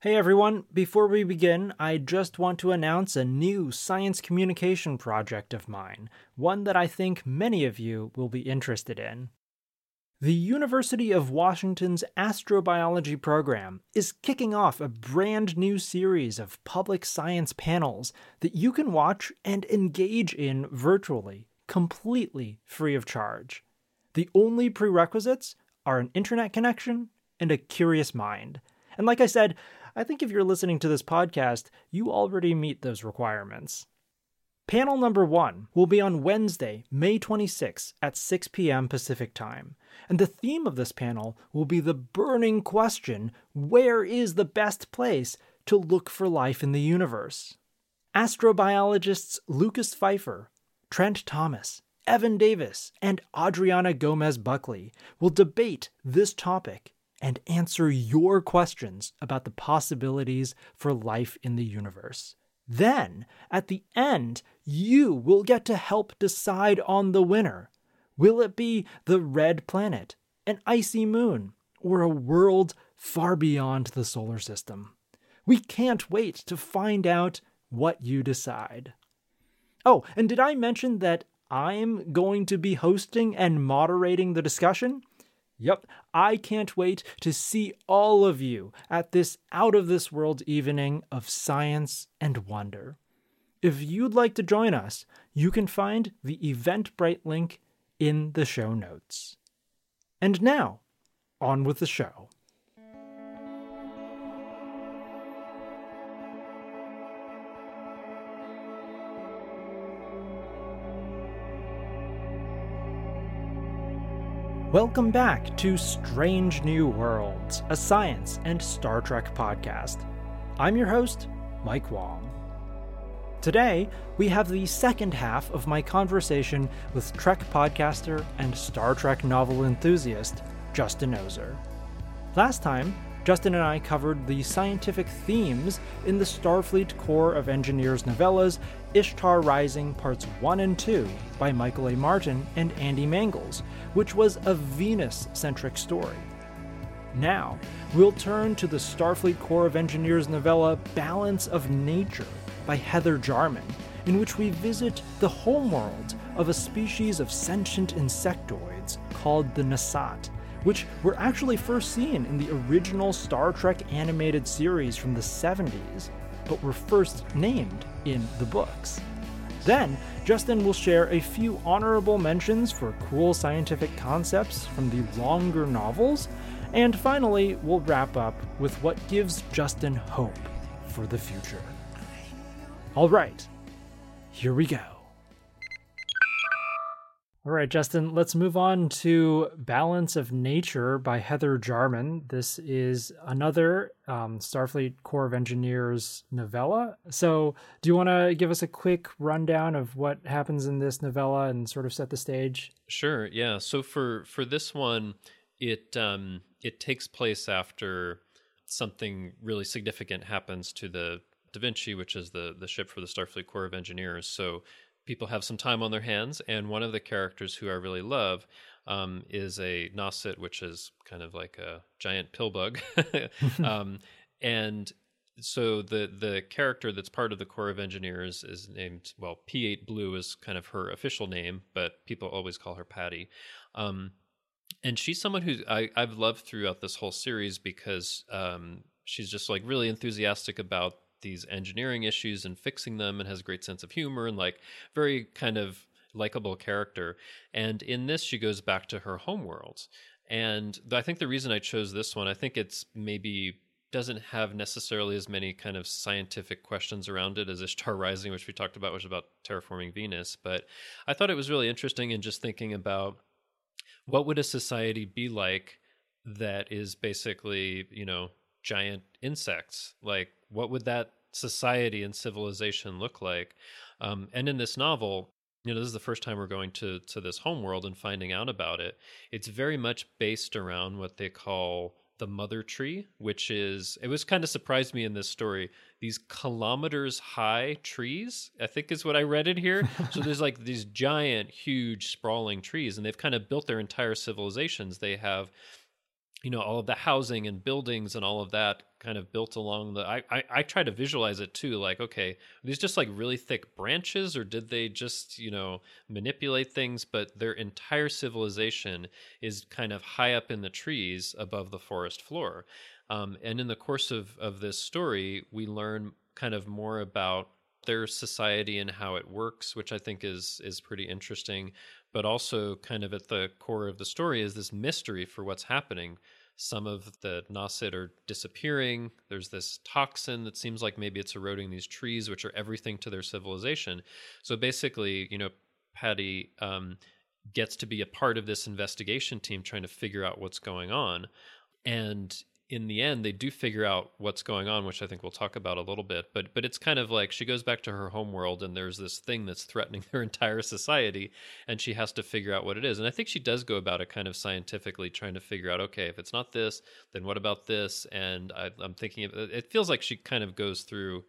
Hey everyone, before we begin, I just want to announce a new science communication project of mine, one that I think many of you will be interested in. The University of Washington's astrobiology program is kicking off a brand new series of public science panels that you can watch and engage in virtually, completely free of charge. The only prerequisites are an internet connection and a curious mind. And like I said, I think if you're listening to this podcast, you already meet those requirements. Panel number one will be on Wednesday, May 26 at 6 p.m. Pacific Time. And the theme of this panel will be the burning question where is the best place to look for life in the universe? Astrobiologists Lucas Pfeiffer, Trent Thomas, Evan Davis, and Adriana Gomez Buckley will debate this topic and answer your questions about the possibilities for life in the universe. Then, at the end, you will get to help decide on the winner. Will it be the red planet, an icy moon, or a world far beyond the solar system? We can't wait to find out what you decide. Oh, and did I mention that I'm going to be hosting and moderating the discussion? Yep, I can't wait to see all of you at this out of this world evening of science and wonder. If you'd like to join us, you can find the Eventbrite link in the show notes. And now, on with the show. Welcome back to Strange New Worlds, a science and Star Trek podcast. I'm your host, Mike Wong. Today, we have the second half of my conversation with Trek podcaster and Star Trek novel enthusiast, Justin Oser. Last time, Justin and I covered the scientific themes in the Starfleet Corps of Engineers novellas Ishtar Rising Parts 1 and 2 by Michael A. Martin and Andy Mangels, which was a Venus centric story. Now, we'll turn to the Starfleet Corps of Engineers novella Balance of Nature by Heather Jarman, in which we visit the homeworld of a species of sentient insectoids called the Nasat which were actually first seen in the original Star Trek animated series from the 70s, but were first named in the books. Then, Justin will share a few honorable mentions for cool scientific concepts from the longer novels, and finally, we'll wrap up with what gives Justin hope for the future. All right, here we go. All right, Justin, let's move on to Balance of Nature by Heather Jarman. This is another um, Starfleet Corps of Engineers novella. So, do you want to give us a quick rundown of what happens in this novella and sort of set the stage? Sure. Yeah. So for for this one, it um, it takes place after something really significant happens to the Da Vinci, which is the the ship for the Starfleet Corps of Engineers. So people have some time on their hands, and one of the characters who I really love um, is a Nasat, which is kind of like a giant pill bug, um, and so the the character that's part of the Corps of Engineers is named well P8 Blue is kind of her official name, but people always call her Patty. Um, and she's someone who I, have loved throughout this whole series because um, she's just like really enthusiastic about these engineering issues and fixing them and has a great sense of humor and like very kind of likable character. And in this, she goes back to her homeworld. And I think the reason I chose this one, I think it's maybe doesn't have necessarily as many kind of scientific questions around it as Ishtar Rising, which we talked about, which is about terraforming Venus. But I thought it was really interesting in just thinking about what would a society be like that is basically, you know, giant insects? Like what would that society and civilization look like? Um, and in this novel, you know, this is the first time we're going to to this homeworld and finding out about it. It's very much based around what they call the mother tree, which is it was kind of surprised me in this story. These kilometers high trees, I think is what I read in here. so there's like these giant, huge, sprawling trees, and they've kind of built their entire civilizations. They have, you know, all of the housing and buildings and all of that kind of built along the I, I i try to visualize it too like okay these just like really thick branches or did they just you know manipulate things? But their entire civilization is kind of high up in the trees above the forest floor. Um, and in the course of of this story we learn kind of more about their society and how it works which i think is is pretty interesting. But also kind of at the core of the story is this mystery for what's happening some of the Nasat are disappearing. There's this toxin that seems like maybe it's eroding these trees, which are everything to their civilization. So basically, you know, Patty um, gets to be a part of this investigation team trying to figure out what's going on. And in the end they do figure out what's going on which i think we'll talk about a little bit but but it's kind of like she goes back to her home world and there's this thing that's threatening her entire society and she has to figure out what it is. And i think she does go about it kind of scientifically trying to figure out okay if it's not this then what about this? And I, i'm thinking of, it feels like she kind of goes through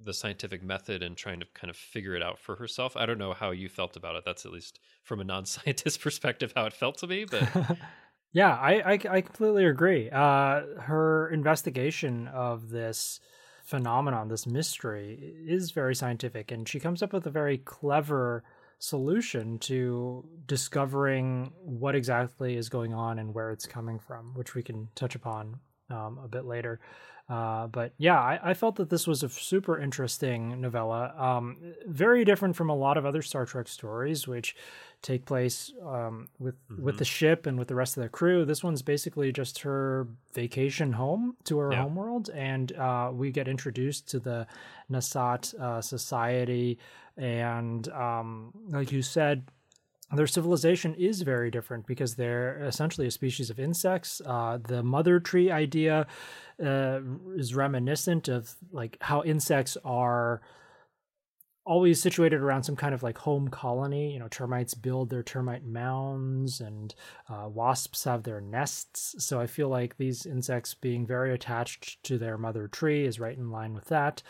the scientific method and trying to kind of figure it out for herself. I don't know how you felt about it. That's at least from a non-scientist perspective how it felt to me but Yeah, I, I, I completely agree. Uh, her investigation of this phenomenon, this mystery, is very scientific, and she comes up with a very clever solution to discovering what exactly is going on and where it's coming from, which we can touch upon um, a bit later. Uh, but yeah, I, I, felt that this was a super interesting novella. Um, very different from a lot of other Star Trek stories, which take place um, with mm-hmm. with the ship and with the rest of the crew. This one's basically just her vacation home to her yeah. homeworld, and uh, we get introduced to the Nasat uh, society. And um, like you said, their civilization is very different because they're essentially a species of insects. Uh, the mother tree idea uh, is reminiscent of like how insects are always situated around some kind of like home colony. You know, termites build their termite mounds, and uh, wasps have their nests. So I feel like these insects being very attached to their mother tree is right in line with that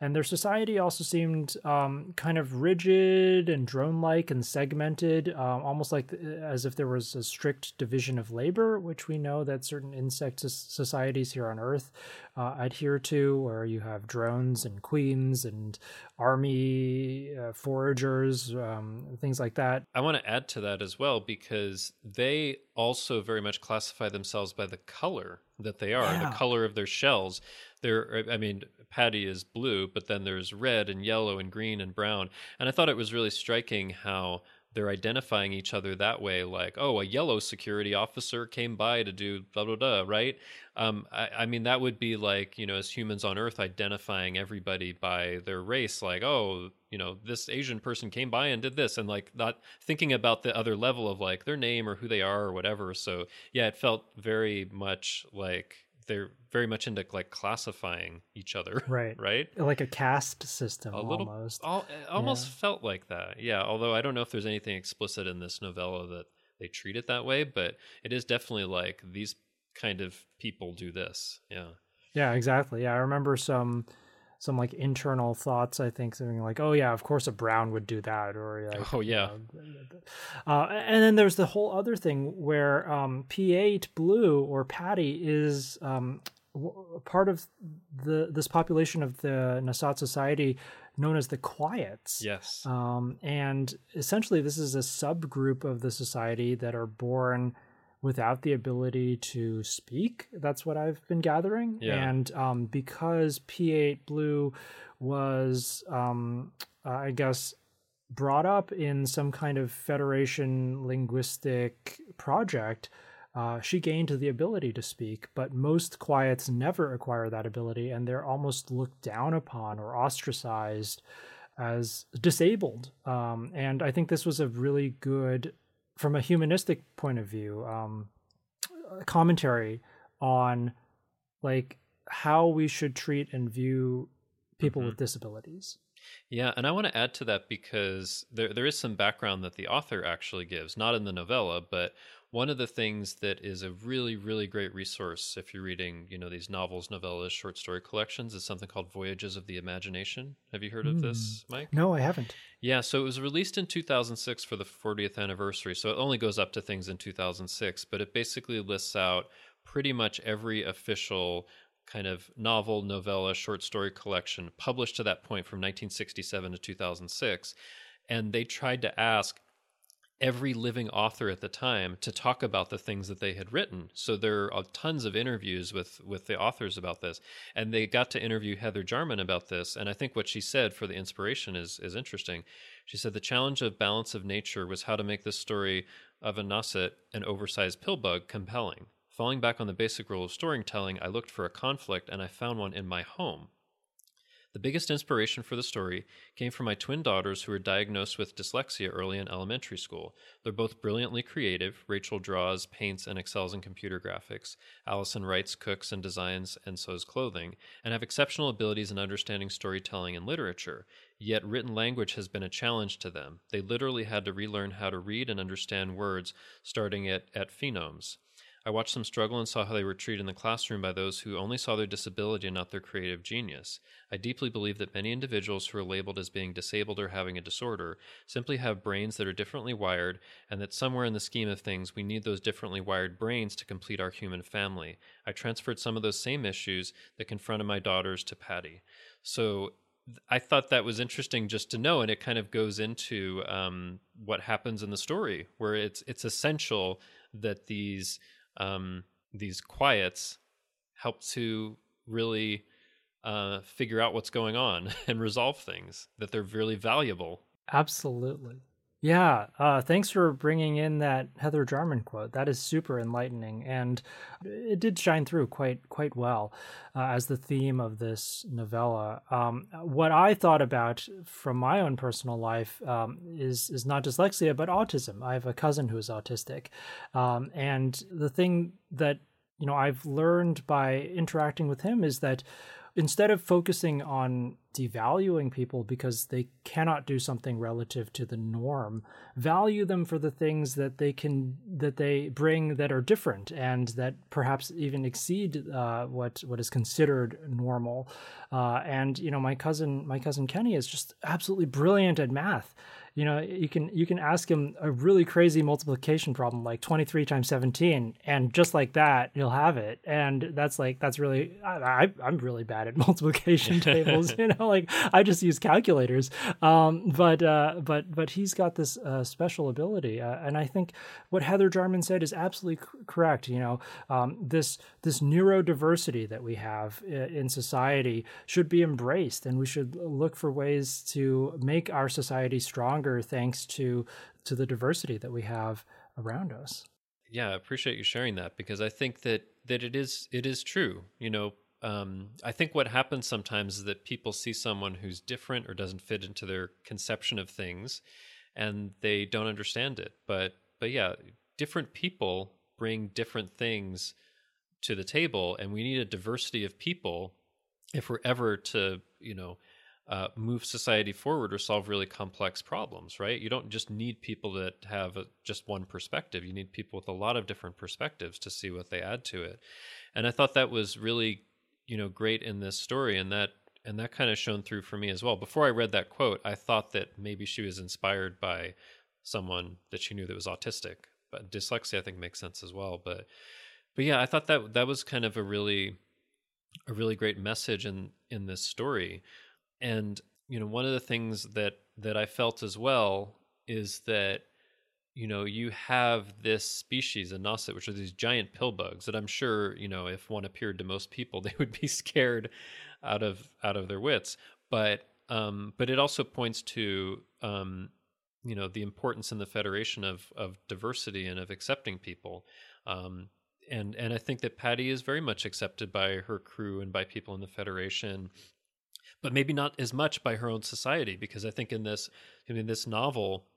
and their society also seemed um, kind of rigid and drone-like and segmented, um, almost like as if there was a strict division of labor, which we know that certain insect societies here on Earth uh, adhere to, where you have drones and queens and army uh, foragers, um, things like that. I want to add to that as well because they also very much classify themselves by the color that they are, yeah. the color of their shells. They're, I mean, Patty is blue, but then there's red and yellow and green and brown. And I thought it was really striking how they're identifying each other that way like oh a yellow security officer came by to do blah blah blah right? Um, I, I, mean that would be like you know as humans on earth identifying everybody by their race like oh you know this asian person came by and did this and like not thinking about the other level of like their name or who they are or whatever. So yeah it felt very much like they're very much into like classifying each other right. right? Like a caste system a little almost. almost yeah. felt like that yeah although i don't know if there's anything explicit in this novella that they treat it that way but it is definitely like these kind of people do this yeah. Yeah exactly yeah i remember some some like internal thoughts. I think something like, "Oh yeah, of course a Brown would do that," or like, "Oh yeah." uh, and then there's the whole other thing where um, P8 Blue or Patty is um, part of the this population of the Nasat society known as the Quiets. Yes. Um, and essentially, this is a subgroup of the society that are born without the ability to speak. That's what I've been gathering. Yeah. And um, because P8 Blue was, um, uh, I guess, brought up in some kind of Federation linguistic project, uh, she gained the ability to speak, but most quiets never acquire that ability, and they're almost looked down upon or ostracized as disabled. Um, and I think this was a really good from a humanistic point of view, um, commentary on like how we should treat and view people mm-hmm. with disabilities. Yeah, and I want to add to that because there there is some background that the author actually gives, not in the novella, but one of the things that is a really really great resource if you're reading you know these novels novellas short story collections is something called voyages of the imagination have you heard mm. of this hmm. mike no i haven't yeah so it was released in 2006 for the 40th anniversary so it only goes up to things in 2006 but it basically lists out pretty much every official kind of novel, novella, short story collection published to that point from 1967 to 2006. And they tried to ask every living author at the time to talk about the things that they had written. So there are tons of interviews with with the authors about this, and they got to interview Heather Jarman about this. And I think what she said for the inspiration is is interesting. She said the challenge of balance of nature was how to make this story of a Nasat, an oversized pill bug, compelling. Falling back on the basic rule of storytelling, I looked for a conflict and I found one in my home. The biggest inspiration for the story came from my twin daughters who were diagnosed with dyslexia early in elementary school. They're both brilliantly creative. Rachel draws, paints, and excels in computer graphics. Allison writes, cooks, and designs and sews clothing, and have exceptional abilities in understanding storytelling and literature. Yet written language has been a challenge to them. They literally had to relearn how to read and understand words starting at, at phonemes. I watched them struggle and saw how they were treated in the classroom by those who only saw their disability and not their creative genius. I deeply believe that many individuals who are labeled as being disabled or having a disorder simply have brains that are differently wired, and that somewhere in the scheme of things, we need those differently wired brains to complete our human family. I transferred some of those same issues that confronted my daughters to Patty. So I thought that was interesting just to know, and it kind of goes into um, what happens in the story, where it's it's essential that these um, these quiets help to really uh, figure out what's going on and resolve things, that they're really valuable. Absolutely. Yeah, uh, thanks for bringing in that Heather Jarman quote. That is super enlightening, and it did shine through quite quite well uh, as the theme of this novella. Um, what I thought about from my own personal life um, is is not dyslexia, but autism. I have a cousin who is autistic, um, and the thing that you know I've learned by interacting with him is that instead of focusing on devaluing people because they cannot do something relative to the norm value them for the things that they can that they bring that are different and that perhaps even exceed uh, what what is considered normal. Uh, and you know my cousin my cousin kenny is just absolutely brilliant at math you know you can you can ask him a really crazy multiplication problem like 23 times 17 and just like that he'll have it. And that's like that's really I, am really bad at multiplication tables you know like i just use calculators. Um, but uh, but but he's got this uh, special ability uh, and i think what heather jarman said is absolutely c- correct you know. Um, this this neurodiversity that we have in society should be embraced and we should look for ways to make our society stronger stronger thanks to to the diversity that we have around us. Yeah, I appreciate you sharing that because I think that that it is it is true. You know, um, I think what happens sometimes is that people see someone who's different or doesn't fit into their conception of things, and they don't understand it. But but yeah, different people bring different things to the table, and we need a diversity of people if we're ever to you know uh, move society forward or solve really complex problems, right? You don't just need people that have a, just one perspective. You need people with a lot of different perspectives to see what they add to it. And I thought that was really, you know, great in this story, and that and that kind of shone through for me as well. Before I read that quote, I thought that maybe she was inspired by someone that she knew that was autistic, but dyslexia I think makes sense as well. But but yeah, I thought that that was kind of a really a really great message in in this story and you know, one of the things that that I felt as well is that you know you have this species a Nasat, which are these giant pill bugs that I'm sure you know if one appeared to most people they would be scared out of out of their wits. But um, but it also points to um, you know the importance in the federation of of diversity and of accepting people. Um, and and I think that Patty is very much accepted by her crew and by people in the federation but maybe not as much by her own society because I think in this in this novel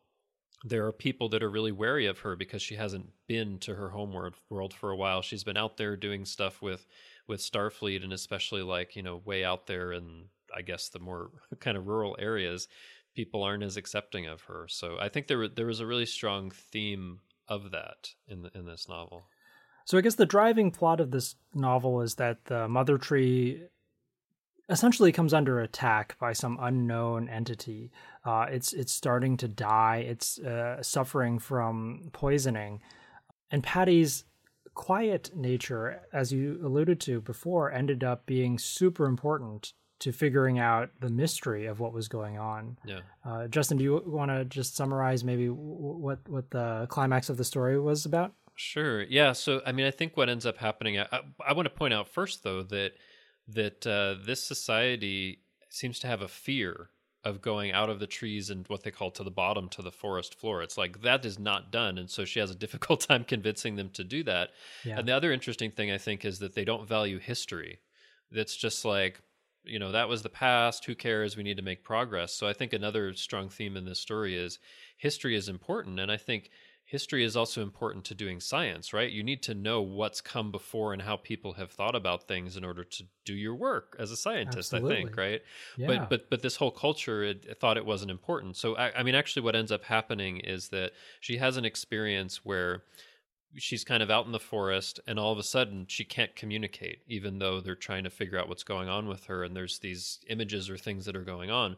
there are people that are really wary of her because she hasn't been to her home world for a while. She's been out there doing stuff with with Starfleet and especially like, you know, way out there in I guess the more kind of rural areas, people aren't as accepting of her. So I think there there was a really strong theme of that in the, in this novel. So I guess the driving plot of this novel is that the mother tree essentially comes under attack by some unknown entity. Uh, it's it's starting to die. It's uh, suffering from poisoning, and Patty's quiet nature, as you alluded to before, ended up being super important to figuring out the mystery of what was going on. Yeah. Uh, Justin, do you want to just summarize maybe w- what what the climax of the story was about? Sure. Yeah. So, I mean, I think what ends up happening. I, I, I want to point out first, though, that that uh, this society seems to have a fear of going out of the trees and what they call to the bottom to the forest floor. It's like that is not done, and so she has a difficult time convincing them to do that. Yeah. And the other interesting thing I think is that they don't value history. That's just like you know that was the past who cares we need to make progress so i think another strong theme in this story is history is important and i think history is also important to doing science right? You need to know what's come before and how people have thought about things in order to do your work as a scientist i think right? Yeah. but but but this whole culture it thought it wasn't important. So I, I mean actually what ends up happening is that she has an experience where she's kind of out in the forest and all of a sudden she can't communicate even though they're trying to figure out what's going on with her and there's these images or things that are going on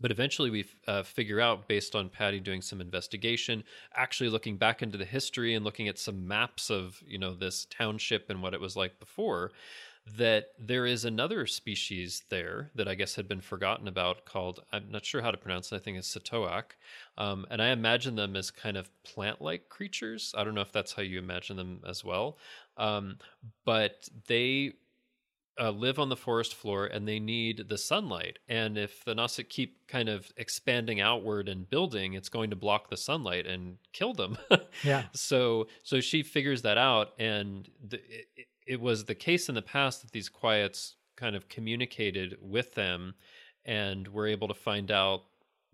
but eventually we uh, figure out based on patty doing some investigation actually looking back into the history and looking at some maps of you know this township and what it was like before that there is another species there that I guess had been forgotten about called, I'm not sure how to pronounce it, I think it's Satoak. Um, and I imagine them as kind of plant like creatures. I don't know if that's how you imagine them as well. Um, but they uh, live on the forest floor and they need the sunlight. And if the Nasat keep kind of expanding outward and building, it's going to block the sunlight and kill them. Yeah. So so she figures that out, and the, it, it was the case in the past that these quiets kind of communicated with them, and were able to find out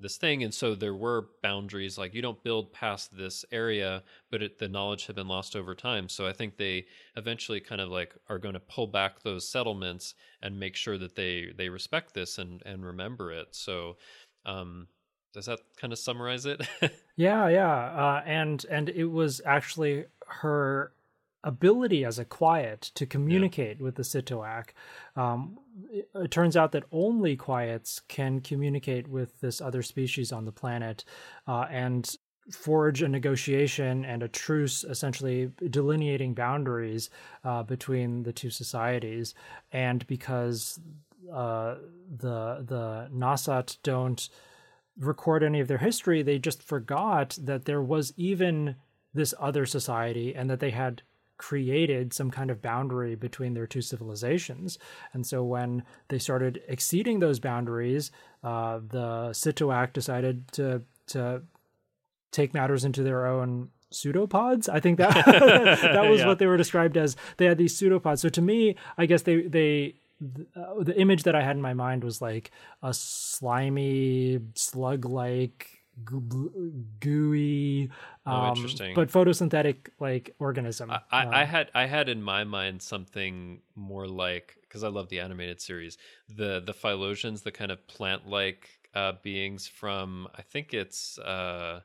this thing. And so there were boundaries, like you don't build past this area, but it, the knowledge had been lost over time. So I think they eventually kind of like are going to pull back those settlements and make sure that they they respect this and and remember it. So. Um, does that kind of summarize it? Yeah, yeah, uh, and and it was actually her ability as a quiet to communicate with the Sitoak. Um, it, it turns out that only quiets can communicate with this other species on the planet, uh, and forge a negotiation and a truce, essentially delineating boundaries uh, between the two societies. And because uh, the the Nasat don't record any of their history, they just forgot that there was even this other society and that they had created some kind of boundary between their two civilizations. And so when they started exceeding those boundaries, uh, the Sitoak decided to to take matters into their own pseudopods. I think that that was Yeah. what they were described as. They had these pseudopods. So to me, I guess they they uh, the image that I had in my mind was like a slimy, slug-like, goo- gooey, Oh, um, interesting. but photosynthetic like organism. I, I, I Uh, had I had in my mind something more like because I love the animated series the the Phylosians the kind of plant like uh, beings from I think it's uh,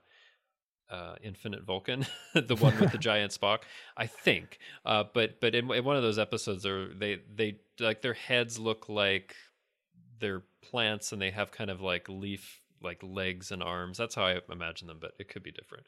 uh, Infinite Vulcan the one with the giant Spock I think uh, but but in, in one of those episodes they they they like their heads look like they're plants and they have kind of like leaf like legs and arms. That's how I imagine them, but it could be different.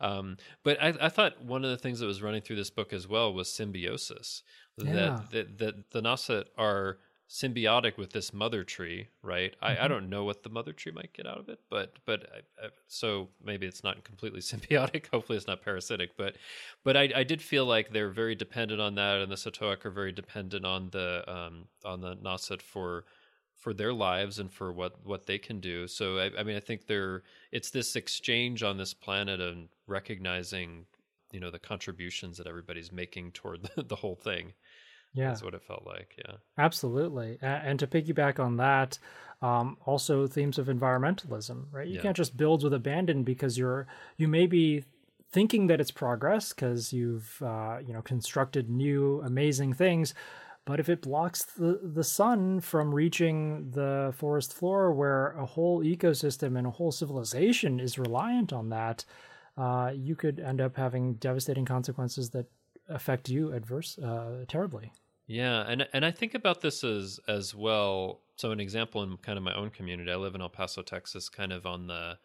Um, but I, I thought one of the things that was running through this book as well was symbiosis. Yeah. That, that that the Nasat are symbiotic with this mother tree, right? I, I Mhm. don't know what the mother tree might get out of it, but but I, I, so maybe it's not completely symbiotic. Hopefully, it's not parasitic, but but I, I did feel like they're very dependent on that, and the Satoak are very dependent on the um, on the Nasat for for their lives and for what what they can do. So I, I mean, I think they're it's this exchange on this planet and recognizing you know the contributions that everybody's making toward the, the whole thing. yeah, That's what it felt like. Yeah. absolutely. And to piggyback on that, um, also themes of environmentalism, right? You Yeah. can't just build with abandon because you're you may be thinking that it's progress because you've uh, you know constructed new amazing things. But if it blocks the, the sun from reaching the forest floor, where a whole ecosystem and a whole civilization is reliant on that, uh, you could end up having devastating consequences that affect you adverse uh, terribly. Yeah, and and I think about this as as well. So an example in kind of my own community, I live in El Paso, Texas, kind of on the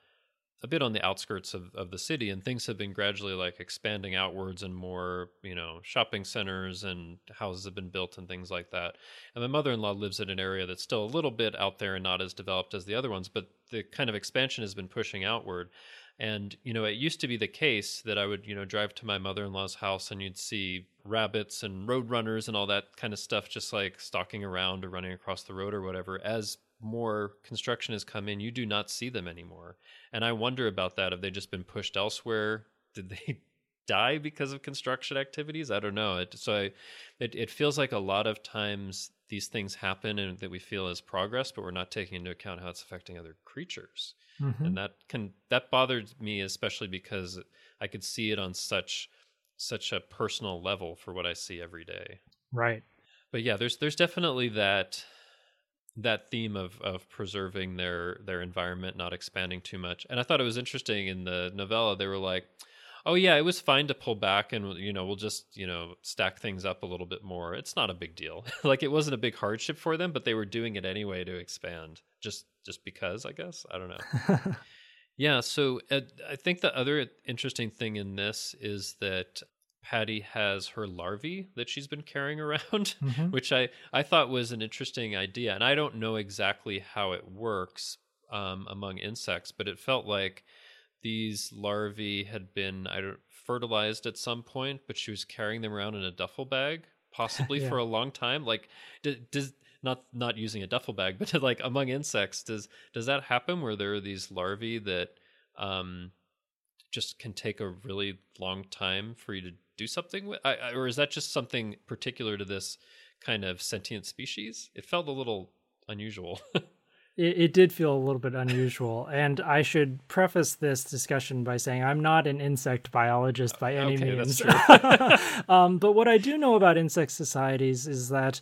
a bit on the outskirts of, of the city and things have been gradually like expanding outwards and more you know shopping centers and houses have been built and things like that. And my mother-in-law lives in an area that's still a little bit out there and not as developed as the other ones but the kind of expansion has been pushing outward. And you know it used to be the case that i would you know drive to my mother-in-law's house and you'd see rabbits and road runners and all that kind of stuff just like stalking around or running across the road or whatever as more construction has come in, you do not see them anymore. And I wonder about that. Have they just been pushed elsewhere? Did they die because of construction activities? I don't know. It, so I, it, it feels like a lot of times these things happen and that we feel as progress, but we're not taking into account how it's affecting other creatures. Mm-hmm. And that can that bothered me especially because I could see it on such such a personal level for what I see every day. Right. But yeah, there's there's definitely that that theme of of preserving their their environment, not expanding too much. And I thought it was interesting in the novella. They were like, "Oh yeah, it was fine to pull back, and you know, we'll just you know stack things up a little bit more. It's not a big deal. like it wasn't a big hardship for them, but they were doing it anyway to expand, just just because, I guess. I don't know." yeah. So uh, I think the other interesting thing in this is that Patty has her larvae that she's been carrying around, mm-hmm. which I, I thought was an interesting idea. And I don't know exactly how it works um, among insects, but it felt like these larvae had been I don't, fertilized at some point, but she was carrying them around in a duffel bag, possibly yeah. for a long time. Like, does not not using a duffel bag, but like among insects, does does that happen where there are these larvae that um, just can take a really long time for you to do something with, I, I, or is that just something particular to this kind of sentient species? It felt a little unusual. it, it, did feel a little bit unusual, and I should preface this discussion by saying I'm not an insect biologist by any okay, means. um, but what I do know about insect societies is that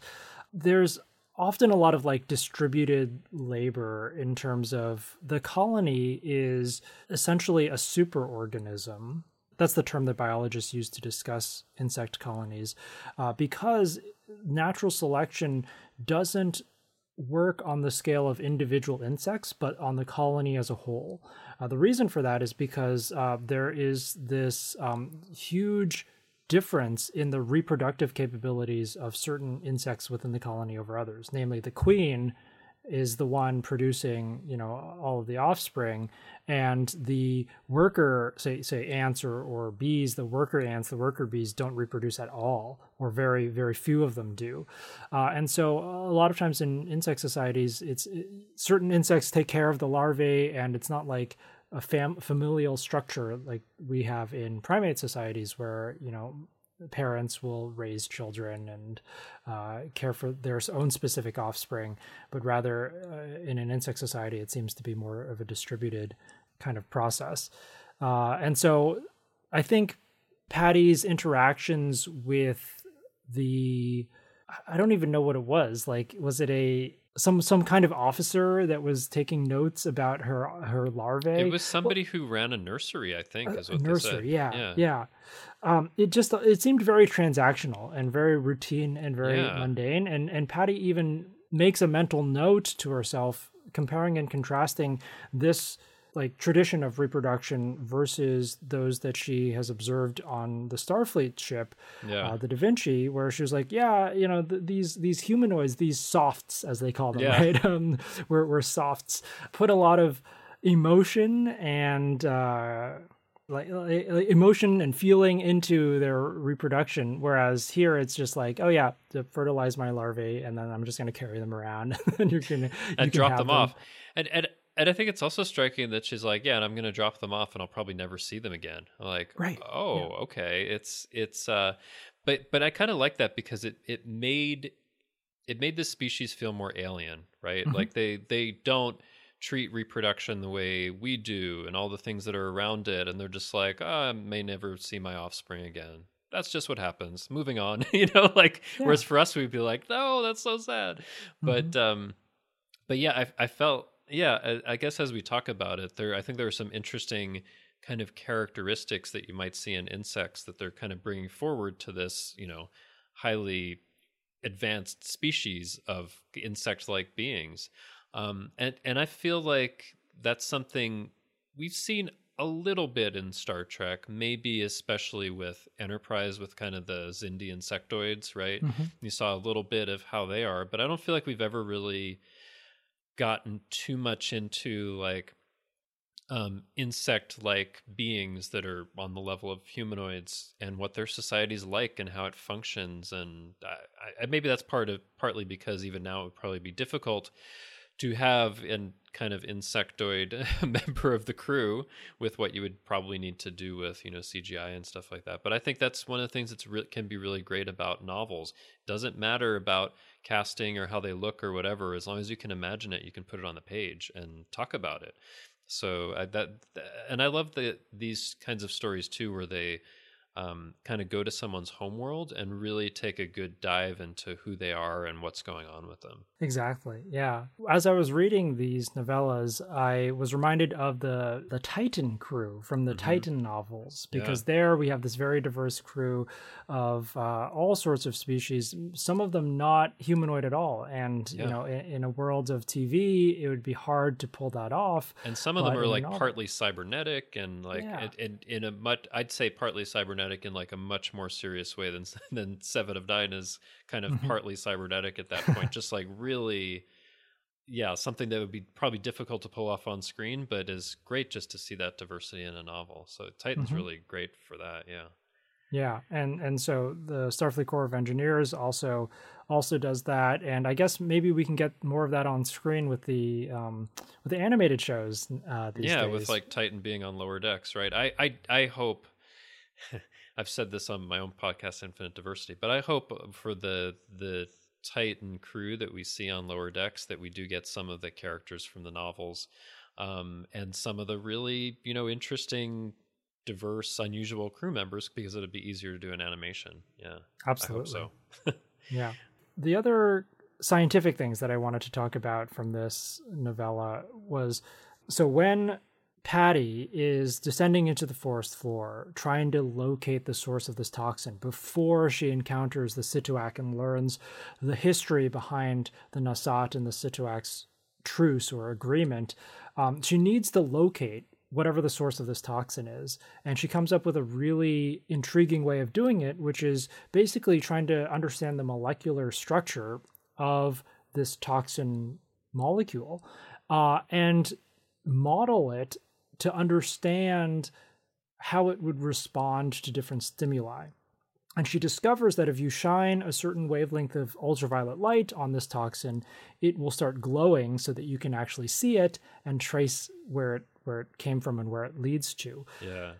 there's often a lot of like distributed labor in terms of the colony is essentially a superorganism that's the term that biologists use to discuss insect colonies, uh, because natural selection doesn't work on the scale of individual insects, but on the colony as a whole. Uh, the reason for that is because uh, there is this um, huge difference in the reproductive capabilities of certain insects within the colony over others. Namely, the queen is the one producing you know all of the offspring. And the worker say say ants or, or bees the worker ants the worker bees don't reproduce at all or very very few of them do. Uh, and so a lot of times in insect societies it's it, certain insects take care of the larvae and it's not like a fam- familial structure like we have in primate societies where you know parents will raise children and uh, care for their own specific offspring, but rather uh, in an insect society, it seems to be more of a distributed kind of process. Uh, and so I think Patty's interactions with the I don't even know what it was. Like, was it a some some kind of officer that was taking notes about her her larvae. It was somebody well, who ran a nursery, I think, is what nursery. Yeah, yeah. yeah. Um, it just it seemed very transactional and very routine and very yeah. mundane. And and Patty even makes a mental note to herself, comparing and contrasting this like tradition of reproduction versus those that she has observed on the Starfleet ship, yeah. uh, the Da Vinci, where she was like, yeah, you know, th- these these humanoids, these softs as they call them, yeah. right? Um, were were softs, put a lot of emotion and. Uh, like, like, emotion and feeling into their reproduction whereas here it's just like oh yeah to fertilize my larvae and then i'm just going to carry them around and you're going to drop them, them, off and and and I think it's also striking that she's like, yeah, and I'm going to drop them off, and I'll probably never see them again. I'm like, right? Oh, yeah. okay. It's it's, uh, but but I kind of like that because it it made it made the species feel more alien, right? Mm-hmm. Like they they don't treat reproduction the way we do, and all the things that are around it, and they're just like, oh, I may never see my offspring again. That's just what happens. Moving on, you know. Like yeah. whereas for us, we'd be like, no, that's so sad. Mm-hmm. But um, but yeah, I I felt yeah, I, guess as we talk about it, there I think there are some interesting kind of characteristics that you might see in insects that they're kind of bringing forward to this, you know, highly advanced species of insect-like beings. Um, and and I feel like that's something we've seen a little bit in Star Trek, maybe especially with Enterprise with kind of the Xindi insectoids, right? Mm-hmm. You saw a little bit of how they are, but I don't feel like we've ever really gotten too much into like um, insect like beings that are on the level of humanoids and what their society's like and how it functions. And I, I, maybe that's part of partly because even now it would probably be difficult to have an kind of insectoid member of the crew with what you would probably need to do with you know CGI and stuff like that. But I think that's one of the things that's re- can be really great about novels. It doesn't matter about casting or how they look or whatever. As long as you can imagine it, you can put it on the page and talk about it. So I, that, and I love the these kinds of stories too, where they um, kind of go to someone's homeworld and really take a good dive into who they are and what's going on with them. Exactly. Yeah. As I was reading these novellas, I was reminded of the the Titan crew from the mm-hmm. Titan novels because yeah. there we have this very diverse crew of uh, all sorts of species. Some of them not humanoid at all, and yeah. you know, in, in, a world of TV, it would be hard to pull that off. And some of them are like partly cybernetic and like yeah. in, in a much, I'd say partly cybernetic cybernetic in like a much more serious way than than Seven of Nine is kind of mm-hmm. partly cybernetic at that point. just like really, yeah, something that would be probably difficult to pull off on screen, but is great just to see that diversity in a novel. So Titan's mm-hmm. really great for that. Yeah. Yeah, and and so the Starfleet Corps of Engineers also also does that, and I guess maybe we can get more of that on screen with the um, with the animated shows. Uh, yeah, days. with like Titan being on lower decks, right? I I I hope I've said this on my own podcast, Infinite Diversity, but I hope uh, for the the Titan crew that we see on lower decks that we do get some of the characters from the novels, um, and some of the really you know interesting, diverse, unusual crew members because it'd be easier to do an animation. Yeah, absolutely. so. yeah, the other scientific things that I wanted to talk about from this novella was so when Patty is descending into the forest floor, trying to locate the source of this toxin before she encounters the Situak and learns the history behind the Nasat and the Situak's truce or agreement. Um, she needs to locate whatever the source of this toxin is. And she comes up with a really intriguing way of doing it, which is basically trying to understand the molecular structure of this toxin molecule uh, and model it to understand how it would respond to different stimuli. And she discovers that if you shine a certain wavelength of ultraviolet light on this toxin, it will start glowing so that you can actually see it and trace where it where it came from and where it leads to. Yeah.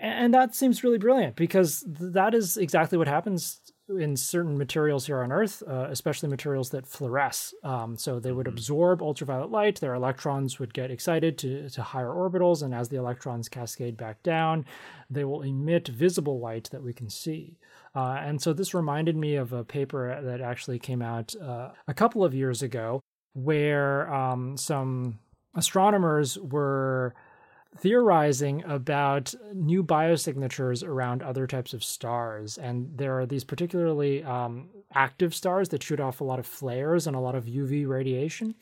And that seems really brilliant because that is exactly what happens in certain materials here on Earth, uh, especially materials that fluoresce. Um, so they would mm-hmm. absorb ultraviolet light, their electrons would get excited to, to higher orbitals, and as the electrons cascade back down, they will emit visible light that we can see. Uh, and so this reminded me of a paper that actually came out uh, a couple of years ago where um, some astronomers were theorizing about new biosignatures around other types of stars. And there are these particularly um, active stars that shoot off a lot of flares and a lot of UV radiation.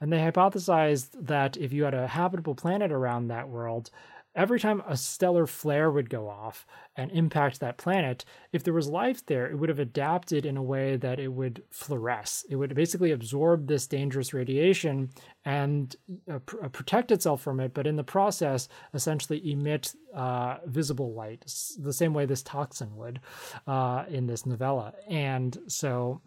And they hypothesized that if you had a habitable planet around that world, every time a stellar flare would go off and impact that planet, if there was life there, it would have adapted in a way that it would fluoresce. It would basically absorb this dangerous radiation and uh, pr- uh, protect itself from it, but in the process, essentially emit uh, visible light, the same way this toxin would uh, in this novella. And so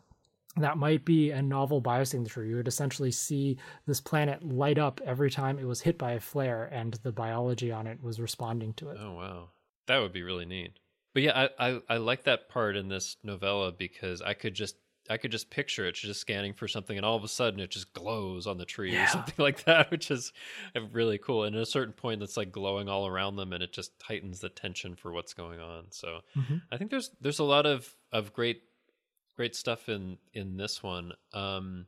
that might be a novel biosignature. You would essentially see this planet light up every time it was hit by a flare, and the biology on it was responding to it. Oh wow, that would be really neat. But yeah, I, I, I like that part in this novella because I could just I could just picture it just scanning for something, and all of a sudden it just glows on the tree yeah. or something like that, which is really cool. And at a certain point, that's like glowing all around them, and it just heightens the tension for what's going on. So mm-hmm. I think there's there's a lot of of great great stuff in in this one. Um,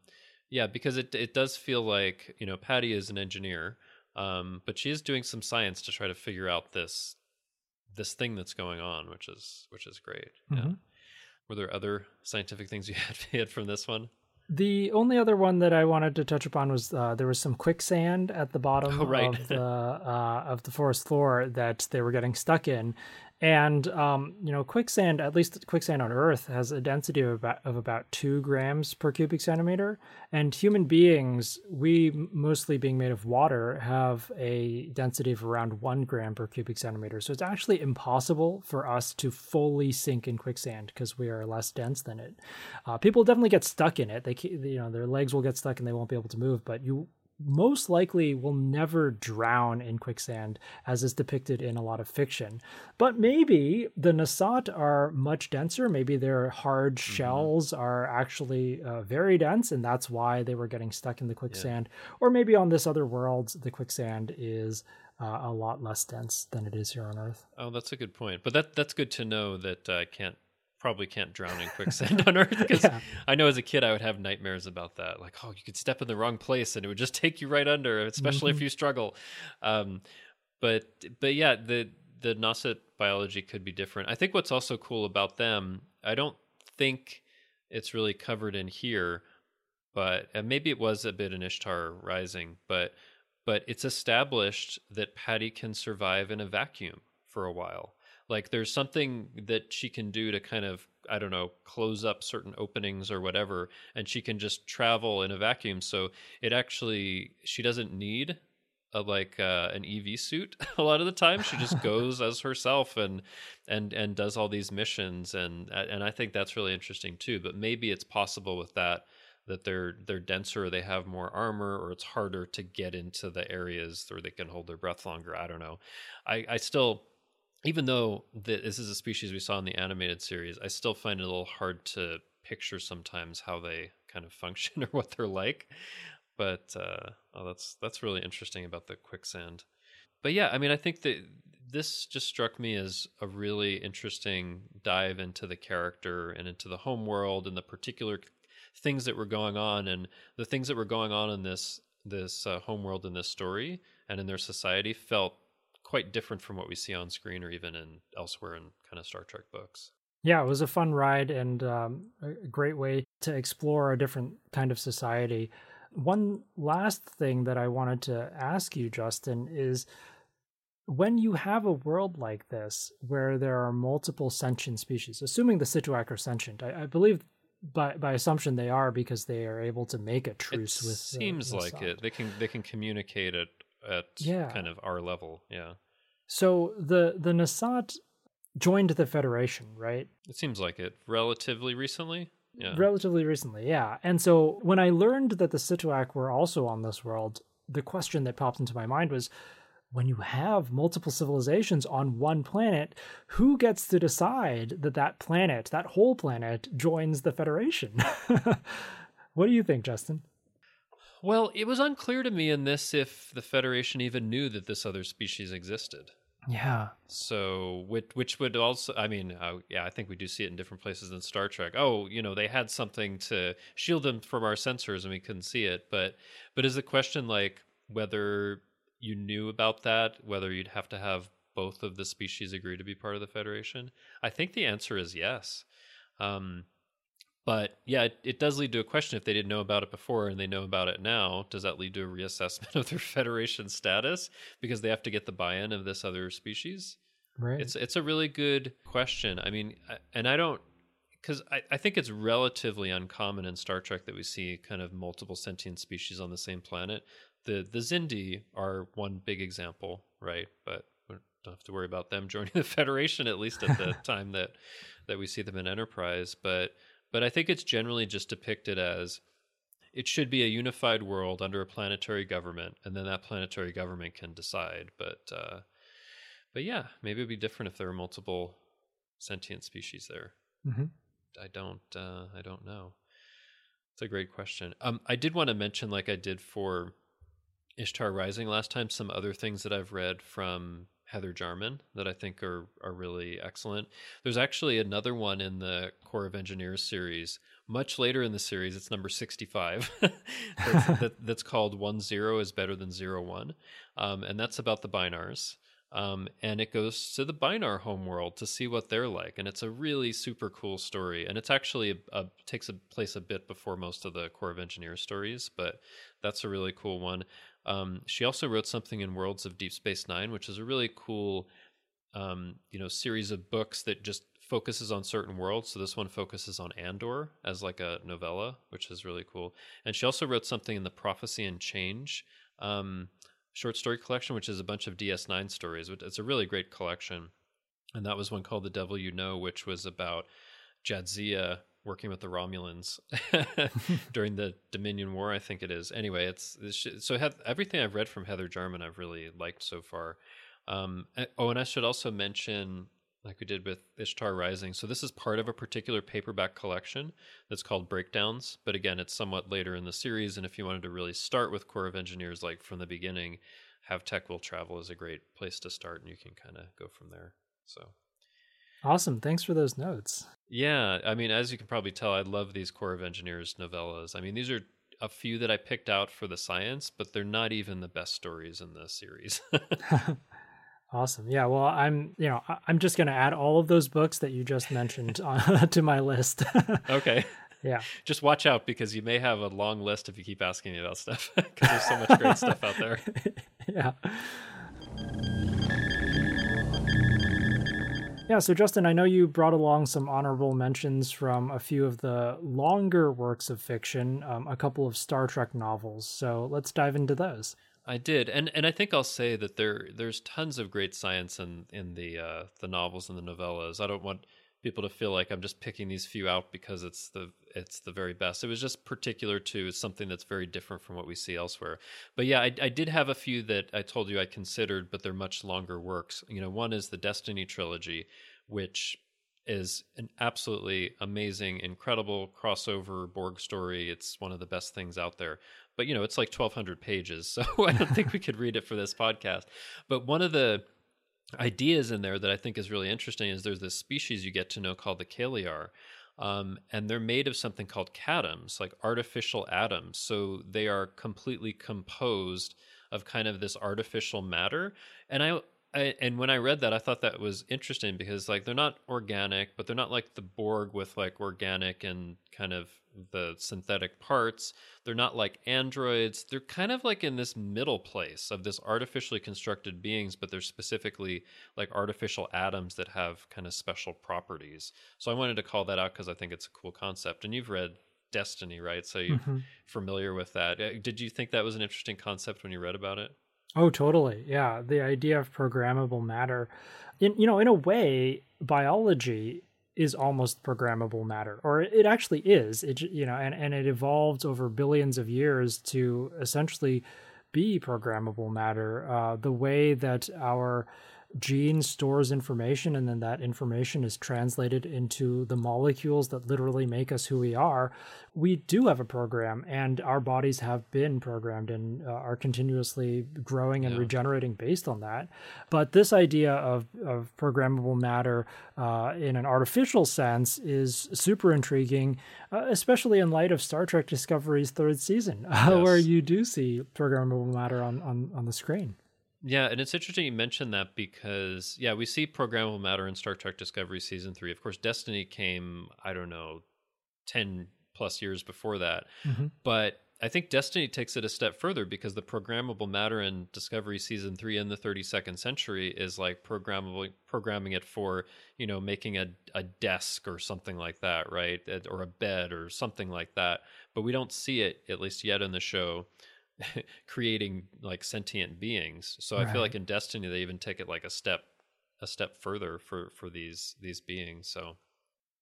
yeah, because it it does feel like you know Patty is an engineer, um, but she is doing some science to try to figure out this this thing that's going on, which is which is great. Mm-hmm. Yeah. Were there other scientific things you had, had from this one? The only other one that I wanted to touch upon was uh, there was some quicksand at the bottom oh, right. of the uh, of the forest floor that they were getting stuck in, and um, you know, quicksand, at least quicksand on Earth, has a density of about of about two grams per cubic centimeter. And human beings, we mostly being made of water, have a density of around one gram per cubic centimeter. So it's actually impossible for us to fully sink in quicksand because we are less dense than it. Uh, people definitely get stuck in it. They, you know, their legs will get stuck and they won't be able to move. But you most likely will never drown in quicksand, as is depicted in a lot of fiction. But maybe the Nasat are much denser. Maybe their hard mm-hmm. shells are actually uh, very dense, and that's why they were getting stuck in the quicksand. Yeah. Or maybe on this other world, the quicksand is. Uh, a lot less dense than it is here on Earth. Oh, that's a good point. But that that's good to know that I uh, can't probably can't drown in quicksand on Earth because yeah. I know as a kid I would have nightmares about that. Like, oh, you could step in the wrong place and it would just take you right under, especially mm-hmm. if you struggle. Um, but but yeah, the the Nasat biology could be different. I think what's also cool about them, I don't think it's really covered in here, but maybe it was a bit in Ishtar Rising, but but it's established that Patty can survive in a vacuum for a while like there's something that she can do to kind of i don't know close up certain openings or whatever and she can just travel in a vacuum. So it actually she doesn't need a, like uh, an ev suit a lot of the time. She just goes as herself and and and does all these missions and and i think that's really interesting too but maybe it's possible with that that they're they're denser or they have more armor or it's harder to get into the areas where they can hold their breath longer. I don't know. I i still even though this is a species we saw in the animated series, I still find it a little hard to picture sometimes how they kind of function or what they're like. But uh, oh, that's that's really interesting about the quicksand. But yeah, I mean, I think that this just struck me as a really interesting dive into the character and into the home world and the particular things that were going on and the things that were going on in this this uh, home world in this story and in their society felt quite different from what we see on screen or even in elsewhere in kind of Star Trek books. Yeah, it was a fun ride and um, a great way to explore a different kind of society. One last thing that I wanted to ask you, Justin, is when you have a world like this where there are multiple sentient species, assuming the Situak are sentient, I, I believe by by assumption they are because they are able to make a truce it with. Seems like it. They can they can communicate at at yeah. kind of our level. Yeah. So the the Nasat joined the Federation, right? It seems like it relatively recently. Yeah. Relatively recently, yeah. And so when I learned that the Situak were also on this world, the question that popped into my mind was when you have multiple civilizations on one planet, who gets to decide that that planet, that whole planet, joins the Federation? what do you think, Justin? Well, it was unclear to me in this if the Federation even knew that this other species existed. Yeah. So, which, which would also, I mean, uh, yeah, I think we do see it in different places in Star Trek. Oh, you know, they had something to shield them from our sensors and we couldn't see it. But, but is the question like whether you knew about that, whether you'd have to have both of the species agree to be part of the Federation? I think the answer is yes. Um, but yeah, it, it, does lead to a question if they didn't know about it before and they know about it now, does that lead to a reassessment of their federation status because they have to get the buy-in of this other species? Right. It's it's a really good question. I mean, and I don't because I, I think it's relatively uncommon in Star Trek that we see kind of multiple sentient species on the same planet. The the Xindi are one big example, right? But we don't have to worry about them joining the Federation at least at the time that that we see them in Enterprise. But but I think it's generally just depicted as it should be a unified world under a planetary government, and then that planetary government can decide. But uh, but yeah, maybe it'd be different if there were multiple sentient species there. Mm-hmm. I don't uh, I don't know. It's a great question. Um, I did want to mention, like I did for Ishtar Rising last time, some other things that I've read from Heather Jarman that I think are are really excellent. There's actually another one in the Corps of Engineers series, much later in the series. It's number 65. that's, that, that's, called One Zero is better than Zero One, um, and that's about the Bynars. Um, and it goes to the Bynar homeworld to see what they're like, and it's a really super cool story. And it's actually a, a, takes a place a bit before most of the Corps of Engineers stories, but that's a really cool one. Um, she also wrote something in Worlds of Deep Space Nine, which is a really cool, um, you know, series of books that just focuses on certain worlds. So this one focuses on Andor as like a novella, which is really cool. And she also wrote something in the Prophecy and Change um, short story collection, which is a bunch of DS9 stories. It's a really great collection. And that was one called The Devil You Know, which was about Jadzia working with the Romulans during the Dominion War, I think it is. Anyway, it's, it's so have, everything I've read from Heather Jarman, I've really liked so far. Um, oh, and I should also mention like we did with Ishtar Rising. So this is part of a particular paperback collection that's called Breakdowns. But again, it's somewhat later in the series. And if you wanted to really start with Corps of Engineers, like from the beginning, Have Tech Will Travel is a great place to start, and you can kind of go from there. So awesome! Thanks for those notes. Yeah, I mean, as you can probably tell, I love these Corps of Engineers novellas. I mean, these are a few that I picked out for the science, but they're not even the best stories in the series. Awesome. Yeah. Well, I'm, you know, I'm just going to add all of those books that you just mentioned on, to my list. okay. Yeah. Just watch out because you may have a long list if you keep asking me about stuff because there's so much great stuff out there. yeah. Yeah, so Justin, I know you brought along some honorable mentions from a few of the longer works of fiction, um, a couple of Star Trek novels. So let's dive into those. I did, and and I think I'll say that there there's tons of great science in in the uh, the novels and the novellas. I don't want people to feel like I'm just picking these few out because it's the it's the very best. It was just particular to something that's very different from what we see elsewhere. But yeah, I, I did have a few that I told you I considered, but they're much longer works. You know, one is the Destiny trilogy, which is an absolutely amazing, incredible crossover Borg story. It's one of the best things out there but you know it's like 1200 pages so i don't think we could read it for this podcast but one of the ideas in there that i think is really interesting is there's this species you get to know called the Caeliar um, and they're made of something called catoms like artificial atoms. So they are completely composed of kind of this artificial matter. And i I, and when I read that, I thought that was interesting because like they're not organic, but they're not like the Borg with like organic and kind of the synthetic parts. They're not like androids. They're kind of like in this middle place of this artificially constructed beings, but they're specifically like artificial atoms that have kind of special properties. So I wanted to call that out because I think it's a cool concept. And you've read Destiny, right? So you're mm-hmm. familiar with that. Uh, did you think that was an interesting concept when you read about it? Oh, totally. Yeah, the idea of programmable matter. In you know, in a way, biology is almost programmable matter or it actually is it you know and and it evolved over billions of years to essentially be programmable matter uh, the way that our gene stores information and then that information is translated into the molecules that literally make us who we are we do have a program and our bodies have been programmed and uh, are continuously growing and yeah. regenerating based on that but this idea of, of programmable matter uh, in an artificial sense is super intriguing uh, especially in light of star trek discovery's third season yes. where you do see programmable matter on, on, on the screen yeah, and it's interesting you mentioned that because yeah, we see programmable matter in Star Trek Discovery season three. Of course, Destiny came I don't know ten plus years before that, mm-hmm. but I think Destiny takes it a step further because the programmable matter in Discovery season three in the 32nd century is like programmable programming it for you know making a a desk or something like that, right, or a bed or something like that. But we don't see it at least yet in the show creating like sentient beings. So right. I feel like in Destiny they even take it like a step a step further for for these these beings. So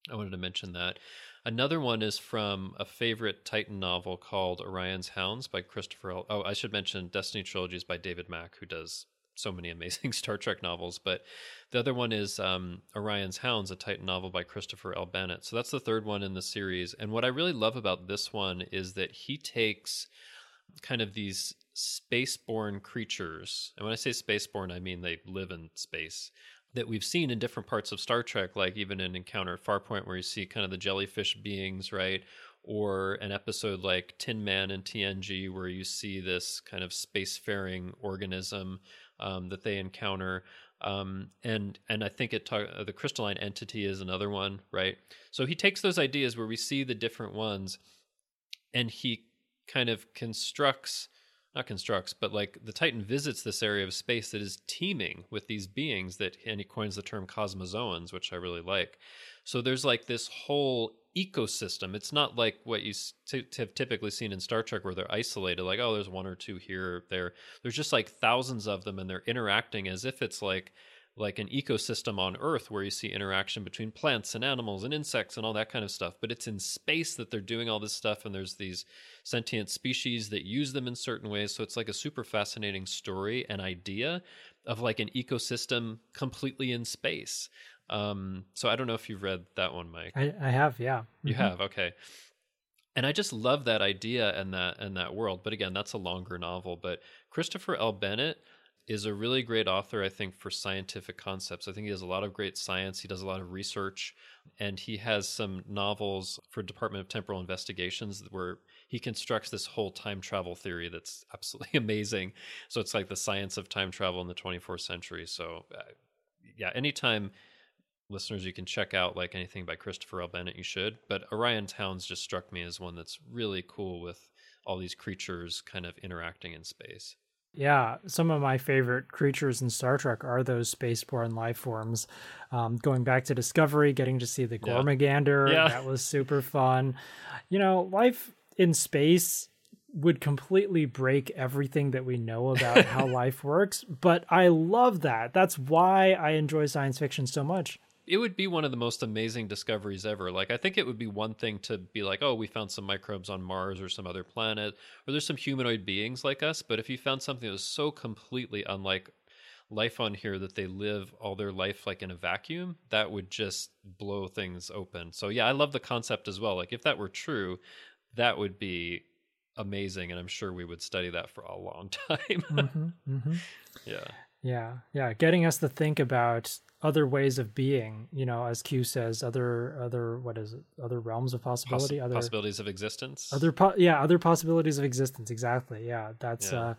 I wanted to mention that. Another one is from a favorite Titan novel called Orion's Hounds by Christopher. L- oh, I should mention Destiny trilogies by David Mack, who does so many amazing Star Trek novels. But the other one is um, Orion's Hounds, a Titan novel by Christopher L. Bennett. So that's the third one in the series. And what I really love about this one is that he takes kind of these spaceborne creatures. And when I say spaceborne, I mean they live in space that we've seen in different parts of Star Trek, like even in Encounter at Farpoint, where you see kind of the jellyfish beings, right? Or an episode like Tin Man and TNG, where you see this kind of spacefaring organism um, that they encounter. Um, and and I think it talk, uh, the crystalline entity is another one, right? So he takes those ideas where we see the different ones, and he kind of constructs not constructs, but like the Titan visits this area of space that is teeming with these beings that, and he coins the term cosmozoans, which I really like. So there's like this whole ecosystem. It's not like what you t- have typically seen in Star Trek where they're isolated, like, oh, there's one or two here or there. There's just like thousands of them and they're interacting as if it's like like an ecosystem on Earth where you see interaction between plants and animals and insects and all that kind of stuff. But it's in space that they're doing all this stuff, and there's these sentient species that use them in certain ways. So it's like a super fascinating story and idea of like an ecosystem completely in space. Um, so I don't know if you've read that one, Mike. I, I have, yeah. You mm-hmm. have, okay. And I just love that idea and that and that world. But again, that's a longer novel. But Christopher L. Bennett is a really great author, I think, for scientific concepts. I think he has a lot of great science. He does a lot of research, and he has some novels for Department of Temporal Investigations where he constructs this whole time travel theory that's absolutely amazing. So it's like the science of time travel in the 24th century. So, uh, yeah, anytime listeners you can check out like anything by Christopher L. Bennett, you should. But Orion's Hounds just struck me as one that's really cool with all these creatures kind of interacting in space. Yeah, some of my favorite creatures in Star Trek are those spaceborne life forms. Um, going back to Discovery, getting to see the Gormagander, yeah. that was super fun. You know, life in space would completely break everything that we know about how life works, but I love that. That's why I enjoy science fiction so much it would be one of the most amazing discoveries ever. Like I think it would be one thing to be like, oh, we found some microbes on Mars or some other planet, or there's some humanoid beings like us. But if you found something that was so completely unlike life on here that they live all their life like in a vacuum, that would just blow things open. So yeah, I love the concept as well. Like if that were true, that would be amazing, and I'm sure we would study that for a long time. mm-hmm, mm-hmm. Yeah. Yeah, yeah, getting us to think about other ways of being you know as q says other other what is it other realms of possibility Poss- other possibilities of existence? other po- yeah other possibilities of existence exactly yeah that's yeah. uh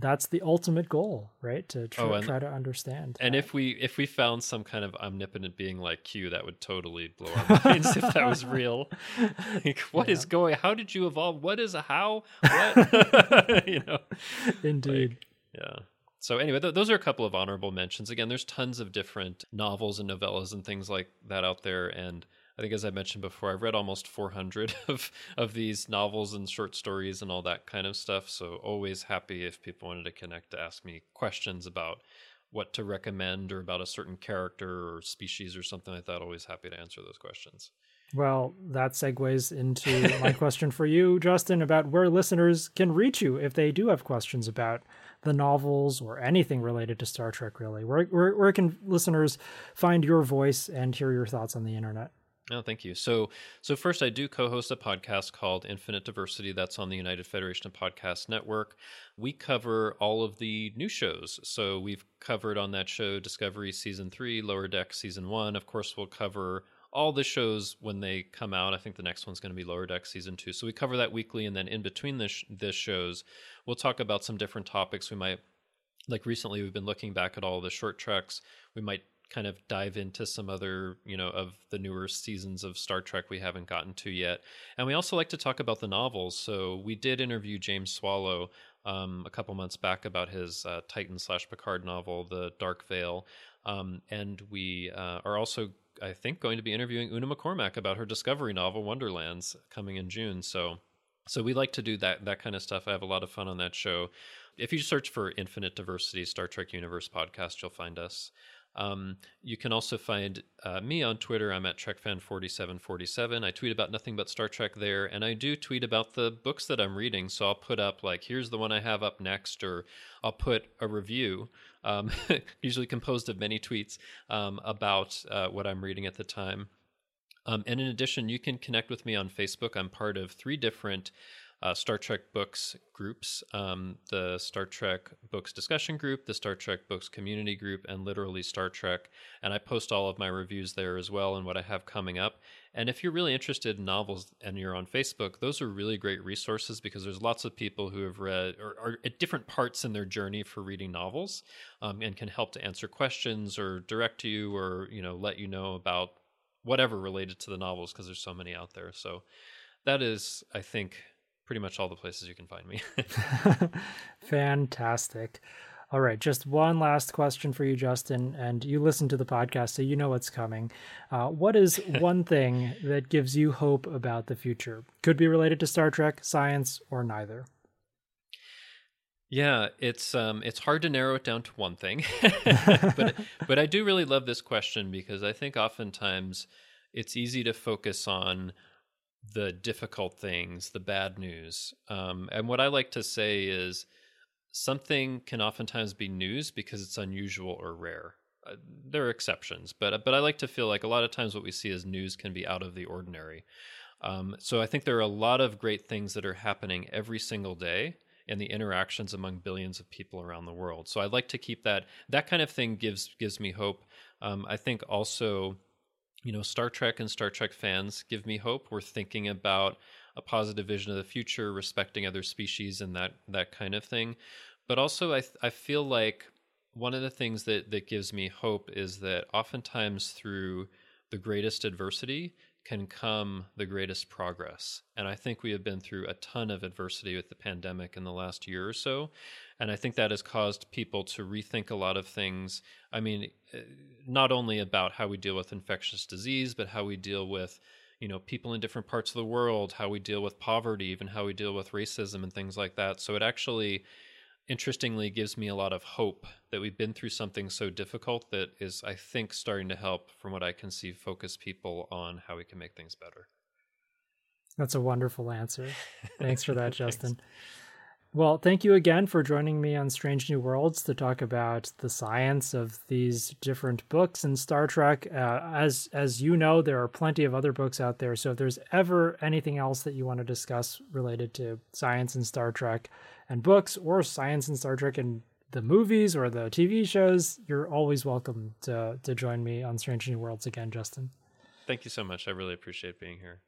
that's the ultimate goal right to try, oh, and, try to understand and that. if we if we found some kind of omnipotent being like q that would totally blow our minds if that was real. Like what yeah. is going how did you evolve? What is a how? What? You know? Indeed. Like, yeah so anyway, th- those are a couple of honorable mentions. Again, there's tons of different novels and novellas and things like that out there, and I think, as I mentioned before, I've read almost 400 of of these novels and short stories and all that kind of stuff. So always happy if people wanted to connect to ask me questions about what to recommend or about a certain character or species or something like that. Always happy to answer those questions. Well, that segues into my question for you, Justin, about where listeners can reach you if they do have questions about the novels or anything related to Star Trek, really. Where, where, where can listeners find your voice and hear your thoughts on the internet? Oh, thank you. So, so first, I do co-host a podcast called Infinite Diversity. That's on the United Federation of Podcast Network. We cover all of the new shows. So we've covered on that show Discovery season three, Lower Deck season one. Of course, we'll cover all the shows when they come out. I think the next one's going to be Lower Deck season two. So we cover that weekly, and then in between this this shows, we'll talk about some different topics. We might, like recently, we've been looking back at all the short treks. We might kind of dive into some other, you know, of the newer seasons of Star Trek we haven't gotten to yet. And we also like to talk about the novels. So we did interview James Swallow um, a couple months back about his uh, Titan slash Picard novel, The Dark Veil. Um, and we uh, are also I think, going to be interviewing Una McCormack about her discovery novel Wonderlands coming in June. So, so we like to do that that kind of stuff. I have a lot of fun on that show. If you search for Infinite Diversity Star Trek Universe podcast, you'll find us. Um, you can also find uh, me on Twitter. I'm at TrekFan4747. I tweet about nothing but Star Trek there, and I do tweet about the books that I'm reading. So I'll put up like, here's the one I have up next, or I'll put a review, um, usually composed of many tweets um, about uh, what I'm reading at the time. Um, and in addition, you can connect with me on Facebook. I'm part of three different uh, Star Trek books groups um, the Star Trek books discussion group, the Star Trek books community group, and literally Star Trek. And I post all of my reviews there as well and what I have coming up. And if you're really interested in novels and you're on Facebook, those are really great resources because there's lots of people who have read or are at different parts in their journey for reading novels um, and can help to answer questions or direct you or you know let you know about whatever related to the novels because there's so many out there. So that is, I think, pretty much all the places you can find me. Fantastic. All right, just one last question for you, Justin. And you listen to the podcast, so you know what's coming. Uh, what is one thing that gives you hope about the future? Could be related to Star Trek, science, or neither. Yeah, it's um, it's hard to narrow it down to one thing, but but I do really love this question because I think oftentimes it's easy to focus on the difficult things, the bad news, um, and what I like to say is something can oftentimes be news because it's unusual or rare. Uh, there are exceptions, but but I like to feel like a lot of times what we see as news can be out of the ordinary. Um, so I think there are a lot of great things that are happening every single day and the interactions among billions of people around the world. So I'd like to keep that that kind of thing gives gives me hope. Um, I think also, you know, Star Trek and Star Trek fans give me hope. We're thinking about a positive vision of the future, respecting other species, and that that kind of thing. But also, I I feel like one of the things that that gives me hope is that oftentimes through the greatest adversity can come the greatest progress. And I think we have been through a ton of adversity with the pandemic in the last year or so. And I think that has caused people to rethink a lot of things. I mean, eh, not only about how we deal with infectious disease, but how we deal with you know people in different parts of the world how we deal with poverty even how we deal with racism and things like that so it actually interestingly gives me a lot of hope that we've been through something so difficult that is, I think, starting to help, from what I can see, focus people on how we can make things better. That's a wonderful answer. Thanks for that, Justin. Well, thank you again for joining me on Strange New Worlds to talk about the science of these different books in Star Trek. Uh, as as you know, there are plenty of other books out there. So if there's ever anything else that you want to discuss related to science and Star Trek and books, or science and Star Trek and the movies or the TV shows, you're always welcome to to join me on Strange New Worlds again, Justin. Thank you so much. I really appreciate being here.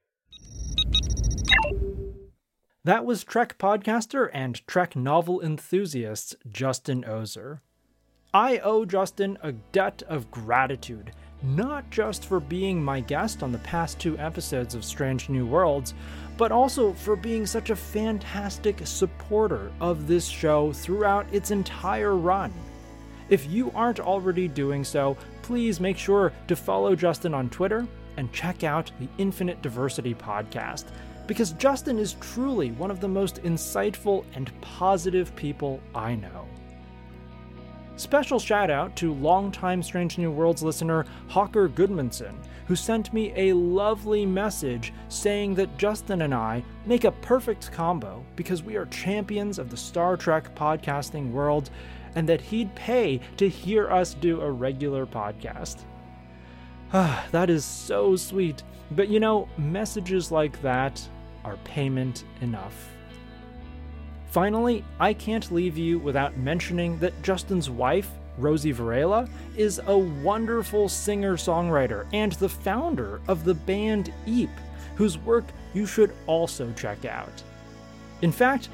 That was Trek podcaster and Trek novel enthusiast Justin Oser. I owe Justin a debt of gratitude, not just for being my guest on the past two episodes of Strange New Worlds, but also for being such a fantastic supporter of this show throughout its entire run. If you aren't already doing so, please make sure to follow Justin on Twitter and check out the Infinite Diversity podcast because Justin is truly one of the most insightful and positive people I know. Special shout out to longtime Strange New Worlds listener Hawker Goodmanson, who sent me a lovely message saying that Justin and I make a perfect combo because we are champions of the Star Trek podcasting world and that he'd pay to hear us do a regular podcast. That is so sweet. But you know, messages like that are payment enough. Finally, I can't leave you without mentioning that Justin's wife, Rosie Varela, is a wonderful singer songwriter and the founder of the band Eep, whose work you should also check out. In fact,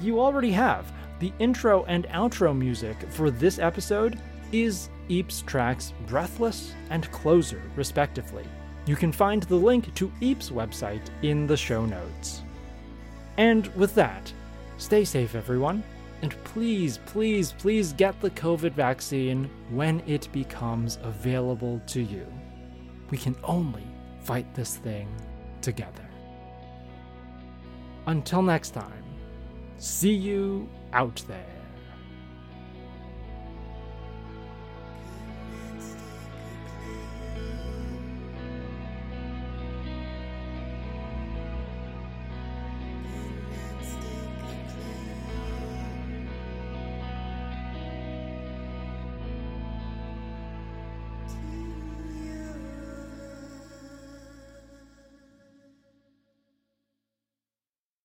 you already have. The intro and outro music for this episode is Eep's tracks Breathless and Closer, respectively. You can find the link to Eep's website in the show notes. And with that, stay safe, everyone, and please, please, please get the COVID vaccine when it becomes available to you. We can only fight this thing together. Until next time, see you out there.